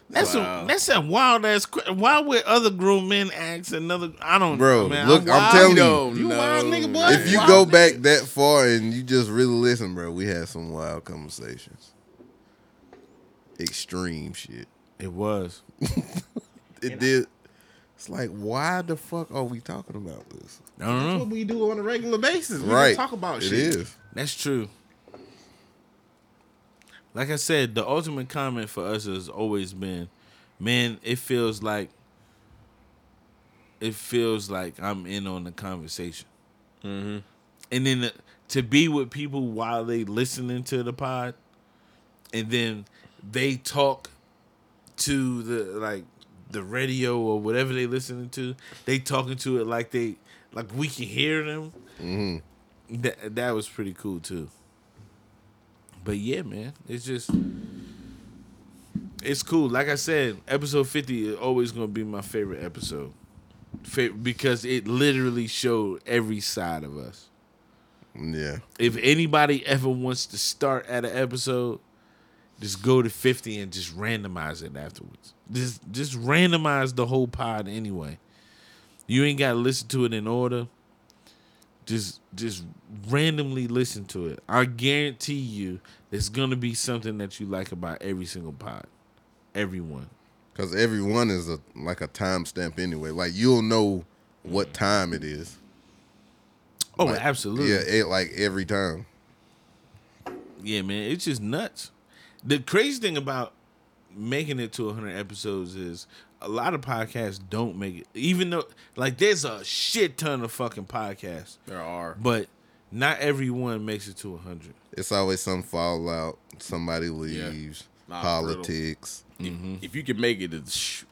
That's Wow. a that's a wild ass. que- Why would other grown men ask another? I don't, Bro, Man, look, I'm wild. telling you, don't You know. wild nigga, boy. if you Wild go nigga. back that far and you just really listen, bro, we had some wild conversations. Extreme shit. It was. [laughs] It did. It's like, why the fuck are we talking about this? I don't That's know. what we do on a regular basis. We right. talk about It shit. is. That's true. Like I said, the ultimate comment for us has always been, man, it feels like it feels like I'm in on the conversation. Mm-hmm. And then the, to be with people while they listening to the pod, and then they talk to the like the radio or whatever they listening to, they talking to it like they like we can hear them. hmm That that was pretty cool too. But yeah, man, it's just it's cool. Like I said, episode fifty is always gonna be my favorite episode, because it literally showed every side of us. Yeah. If anybody ever wants to start at an episode, just go to fifty and just randomize it afterwards. Just just randomize the whole pod anyway. You ain't gotta listen to it in order just just randomly listen to it. I guarantee you there's gonna be something that you like about every single pod. Everyone. Because every one is a like a timestamp anyway. Like you'll know what time it is. Oh, Like, absolutely. Yeah, Yeah. it, like every time. Yeah, man, it's just nuts. The crazy thing about making it to 100 episodes is a lot of podcasts don't make it. Even though, like, there's a shit ton of fucking podcasts, There are. but not everyone makes it to 100. It's always some fallout. Somebody leaves. Nah, politics. Mm-hmm. If you can make it, to, sh-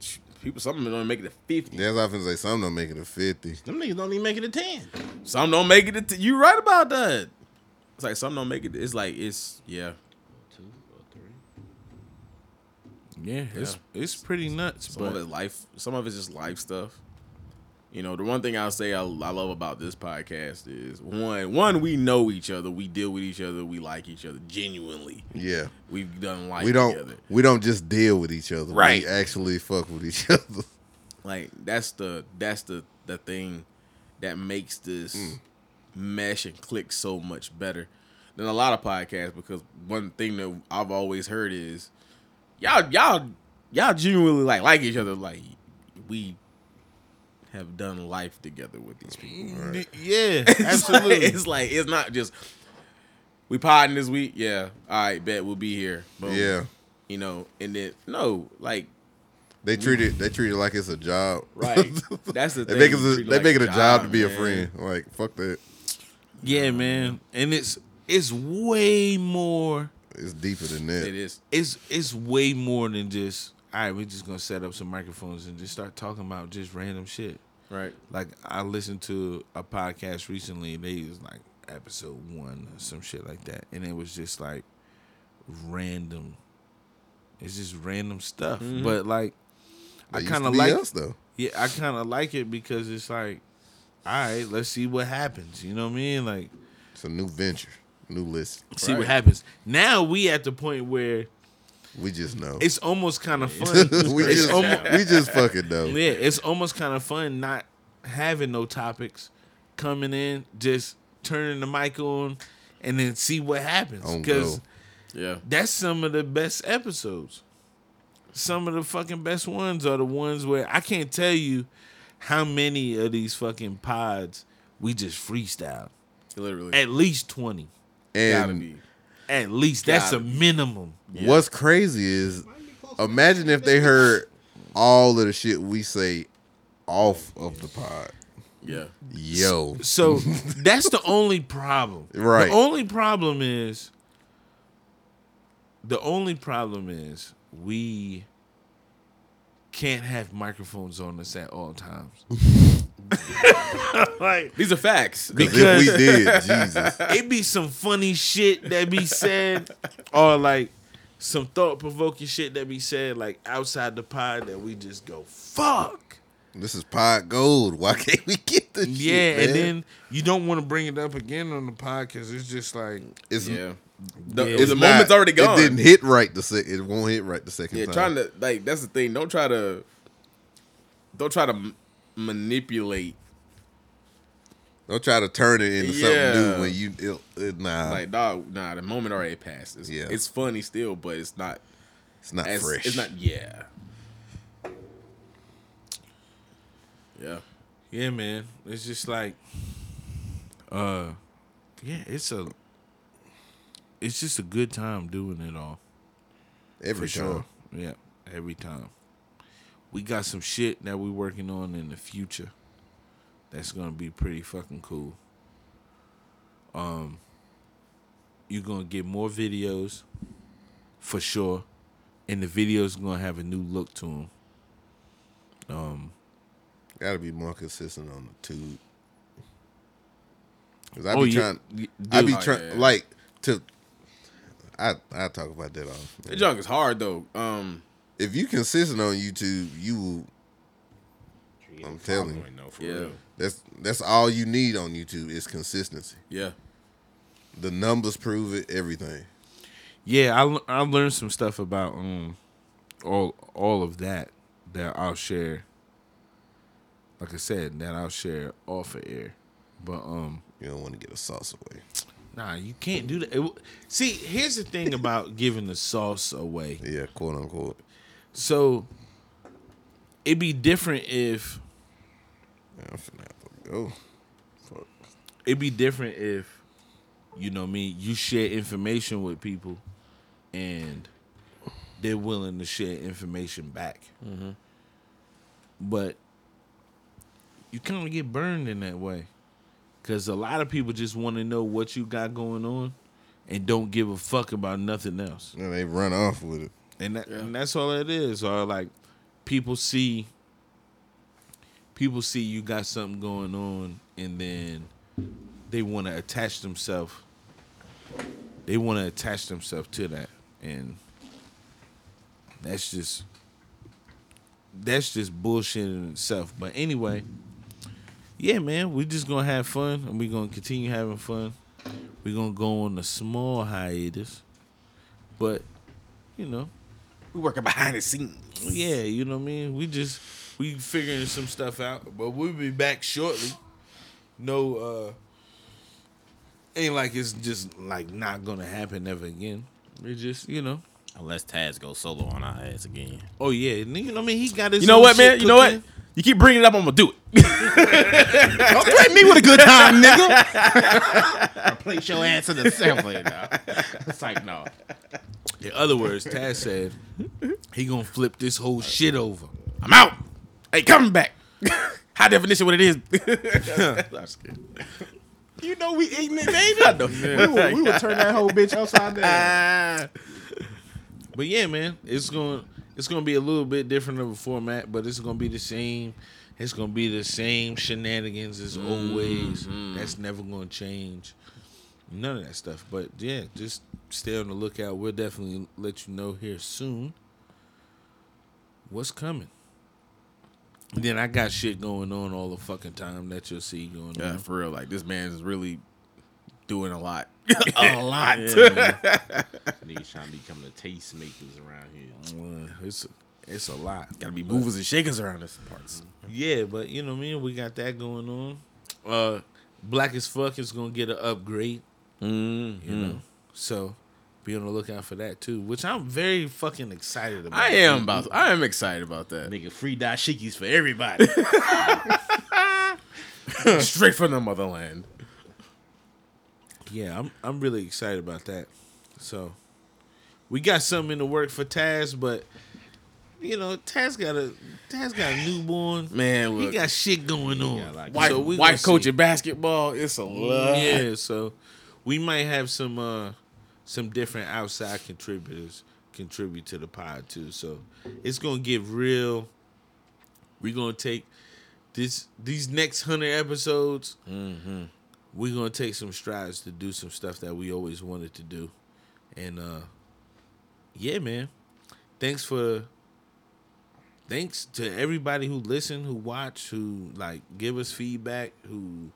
sh- people some of them don't make it to fifty. That's what I was say. Some don't make it to fifty. Them niggas don't even make it to ten. Some don't make it. To, you right about that. It's like some don't make it. It's like it's yeah. Two or three. Yeah, it's it's pretty nuts. Some but of it life. Some of it's just life stuff. You know, the one thing I'll say I, I love about this podcast is one, one we know each other, we deal with each other, we like each other genuinely. Yeah. We've done life we don't together. we don't just deal with each other. Right. We actually fuck with each [laughs] other. Like that's the that's the the thing that makes this mm. mesh and click so much better than a lot of podcasts because one thing that I've always heard is y'all y'all y'all genuinely like like each other like we have done life together with these people. Y- yeah, [laughs] It's absolutely. like, it's like it's not just we podding this week. Yeah, all right, bet we'll be here. Boom. yeah. you know, and then no, like They treat it they treat it like it's a job. right. [laughs] That's the they thing. make it You a, they like make it a job to be a friend. Like fuck that. Yeah, man, and it's it's way more. It's deeper than that. It is. It's it's way more than just. All right, we're just gonna set up some microphones and just start talking about just random shit. Right. Like I listened to a podcast recently. And they was like, episode one or some shit like that, and it was just like random. It's just random stuff, mm-hmm. but like I That used kind of like us though. yeah, I kind of like it because it's like, all right, let's see what happens. You know what I mean? Like, It's a new venture, new list. see what happens. Now we at the point where We just know. it's almost kind of fun. [laughs] we it's just almost, we just fucking know. [laughs] yeah, it's almost kind of fun not having no topics, coming in, just turning the mic on, and then see what happens. Because. Yeah. that's some of the best episodes. Some of the fucking best ones are the ones where I can't tell you how many of these fucking pods we just freestyle. Literally. At least 20. And. At least. That's a minimum. what's crazy is, imagine if they heard all of the shit we say off of the pod. Yeah. Yo, So that's the only problem. Right. The only problem is the only problem is we can't have microphones on us at all times. [laughs] [laughs] like These are facts. because if we did, Jesus, [laughs] it be some funny shit that be said or like some thought provoking shit that be said like outside the pod that we just go fuck. this is pod gold. Why can't we get the Yeah, shit, and then you don't want to bring it up again on the pod because it's just like it's Yeah. The, Yeah. the it's moment's already gone. It didn't hit right the second. It won't hit right the second Yeah, time. trying to like that's the thing. Don't try to don't try to m- manipulate. Don't try to turn it into Yeah. something new when you it, it, nah. Like dog, nah, the moment already passed. It's, Yeah. it's funny still, but it's not it's not as fresh. it's not yeah. Yeah. Yeah, man. It's just like, uh, yeah, it's a, it's just a good time doing it all every for time. sure. Yeah, every time. We got some shit that we're working on in the future. That's gonna be pretty fucking cool. Um, you're gonna get more videos, for sure, and the videos gonna have a new look to them. Um, Got to be more consistent on the tube. Cause I be oh yeah, trying. I be Oh, trying yeah. like to. I I talk about that off. The junk is hard though. Um If you consistent on YouTube, you will. I'm telling you. No, for yeah. real. That's that's all you need on YouTube is consistency. Yeah. The numbers prove it. Everything. Yeah, I I learned some stuff about um all all of that that I'll share. Like I said, that I'll share off of air. But um You don't want to get a sauce away. nah, you can't do that. It see, here's the thing about giving the sauce away. Yeah, quote unquote. So it'd be different if Man, I'm finna have to go. Fuck. it'd be different if you know me you share information with people and they're willing to share information back mm-hmm. but you kind of get burned in that way because a lot of people just want to know what you got going on and don't give a fuck about nothing else And they run off with it. And, that, Yeah. and that's all it is or like people see people see you got something going on and then they want to attach themselves they want to attach themselves to that. And that's just that's just bullshit in itself. But anyway yeah man we just gonna have fun and we gonna continue having fun. We're gonna go on a small hiatus. But you know We working behind the scenes. yeah, you know what I mean? We just we figuring some stuff out, but we'll be back shortly. No uh ain't like it's just like not gonna happen ever again. It just, you know. Unless Taz goes solo on our ass again. Oh yeah, you know what I mean? He got his You know what, man? shit You know what? You keep bringing it up, I'm gonna do it. [laughs] Don't threaten me with a good time, nigga. [laughs] I place your ass in the assembly now. It's like no. In other words, Taz said he gonna flip this whole shit over. I'm out. Hey, coming back. High definition, what it is. [laughs] I'm just kidding. You know we ignorant, baby. I know. we, will, we will turn that whole bitch upside down. Ah. [laughs] But yeah, man, it's going to it's gonna be a little bit different of a format, but it's gonna be the same. It's gonna be the same shenanigans as always. That's never gonna change. None of that stuff. But yeah, just stay on the lookout. We'll definitely let you know here soon what's coming. Then I got shit going on all the fucking time that you'll see going Yeah, on. for real. Like this man is really doing a lot. [laughs] A lot. [laughs] Niggas trying to become the tastemakers around here. Uh, It's it's a lot. Gotta be movers and shakers around this parts. Yeah, but you know what I mean? We got that going on. Uh Black as fuck is gonna get an upgrade, Mm, you know. So be on the lookout for that too, which I'm very fucking excited about. I am about. I am excited about that. Nigga, free dashikis for everybody. [laughs] Straight from the motherland. Yeah, I'm I'm really excited about that. So we got something in the work for Taz, but you know, Taz got a Taz got a newborn. Man, he got shit going on. like, white, so white coach see. in basketball. It's a lot. Yeah, so we might have some uh some different outside contributors contribute to the pod too. So it's gonna get real. We're gonna take this these next hundred episodes. Mm-hmm. We're gonna take some strides to do some stuff that we always wanted to do, and uh yeah, man. Thanks for. Thanks to everybody who listened, who watched, who like give us feedback, who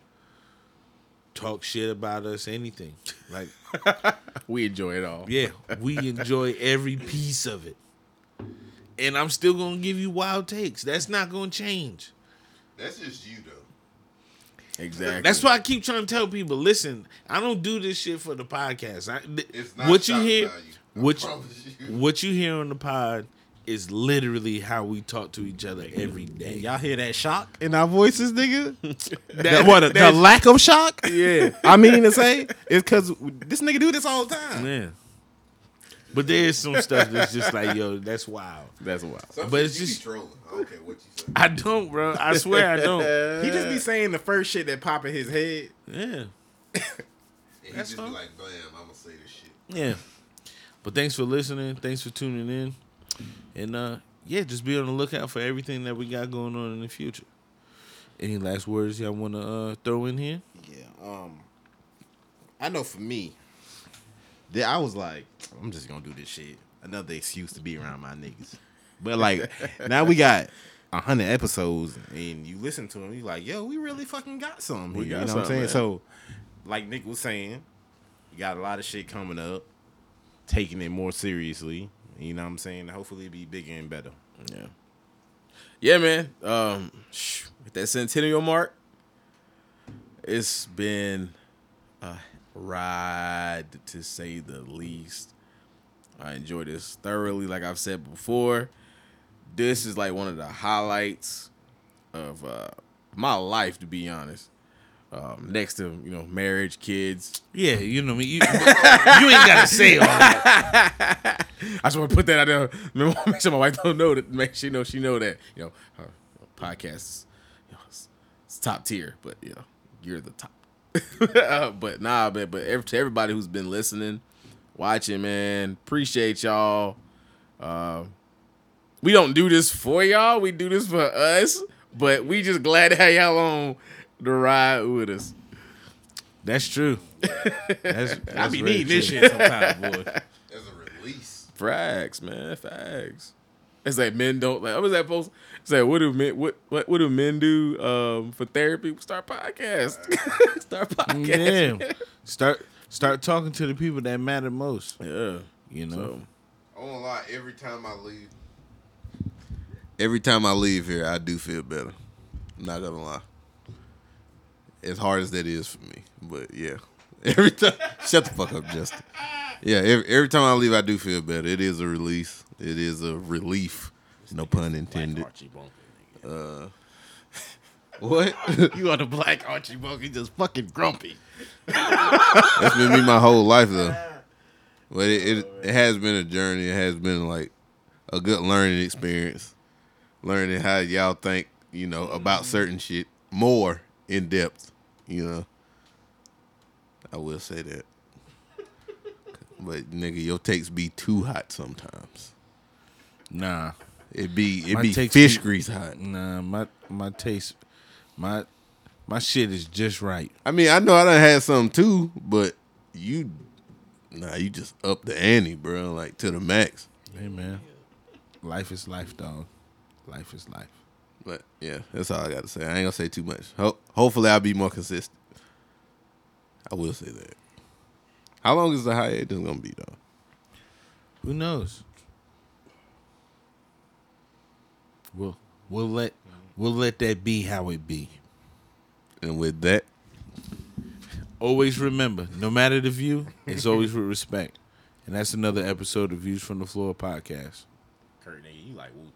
talk shit about us, anything. Like, [laughs] We enjoy it all. yeah, we enjoy every piece of it. And I'm still gonna give you wild takes. That's not gonna change. That's just you though. Exactly. That's why I keep trying to tell people, listen, I don't do this shit for the podcast. I, th- It's not what you hear, value. I what you, you. what you hear on the pod is literally how we talk to each other every day. Y'all hear that shock in our voices, nigga? [laughs] That- That, what, the lack of shock? yeah, I mean to say, it's because this nigga do this all the time. man. But there is some stuff that's just like, yo, that's wild. That's wild. Some but it's just- trolling. I don't care what you say. I don't, bro. I swear I don't. He just be saying the first shit that pop in his head. Yeah. And he That's just fine. be like, bam, I'm gonna say this shit. Yeah. But thanks for listening. Thanks for tuning in. And uh yeah, just be on the lookout for everything that we got going on in the future. Any last words y'all wanna uh throw in here? Yeah. Um. I know for me, that I was like, I'm just gonna do this shit. Another excuse to be around my niggas. But like, [laughs] now we got a hundred episodes, and you listen to them, you like, yo, we really fucking got something. Here, got you know what I'm saying? something, So, like Nick was saying, you got a lot of shit coming up, taking it more seriously. You know what I'm saying? Hopefully, be bigger and better. Yeah. Yeah, man. Um, that centennial mark, it's been a ride to say the least. I enjoyed this thoroughly, like I've said before. This is like one of the highlights of uh, my life, to be honest. Um, next to you know marriage, kids. Yeah, you know me. You, [laughs] you ain't gotta say all that. [laughs] I just want to put that out there. [laughs] Make sure my wife don't know that. Make sure you know she know that you know her podcast is you know, it's, it's top tier, but you know you're the top. Uh, but nah, but but every, to everybody who's been listening, watching, man, appreciate y'all. Uh, we don't do this for y'all. We do this for us. But we just glad to have y'all on the ride with us. That's true. That's, [laughs] I be very needing this shit sometimes, boy. [laughs] As a release. Facts, man. Facts. It's like men don't like. What was that post? It's like what do men what what what do men do um for therapy? Start podcast. [laughs] Start podcast. Yeah. Start start talking to the people that matter most. Yeah. You know. So I won't lie. Every time I leave, every time I leave here, I do feel better. I'm not gonna lie. As hard as that is for me, but yeah, [laughs] every time. shut the fuck up, Justin. Yeah, every, every time I leave, I do feel better. It is a release. It is a relief. No pun intended. Bunker, uh, [laughs] What? [laughs] You are the black Archie Bunker, just fucking grumpy. That's been me my whole life though. But it, it it has been a journey. It has been like a good learning experience. Learning how y'all think, you know, about certain shit more in depth, you know. I will say that. [laughs] But nigga, your takes be too hot sometimes. Nah. It be it My be fish be- grease hot. Nah, my my taste my my shit is just right. I mean, I know I done had some too, but you, nah, you just up the ante, bro, like to the max. Hey man, life is life, dog. Life is life. But yeah, that's all I got to say. I ain't gonna say too much. Ho- hopefully, I'll be more consistent. I will say that. How long is the hiatus gonna be though? Who knows? We'll we'll let we'll let that be how it be. And with that, Always remember, no matter the view, it's always with respect. And that's another episode of Views from the Floor podcast. Kurt, nigga, you like Wu Tang.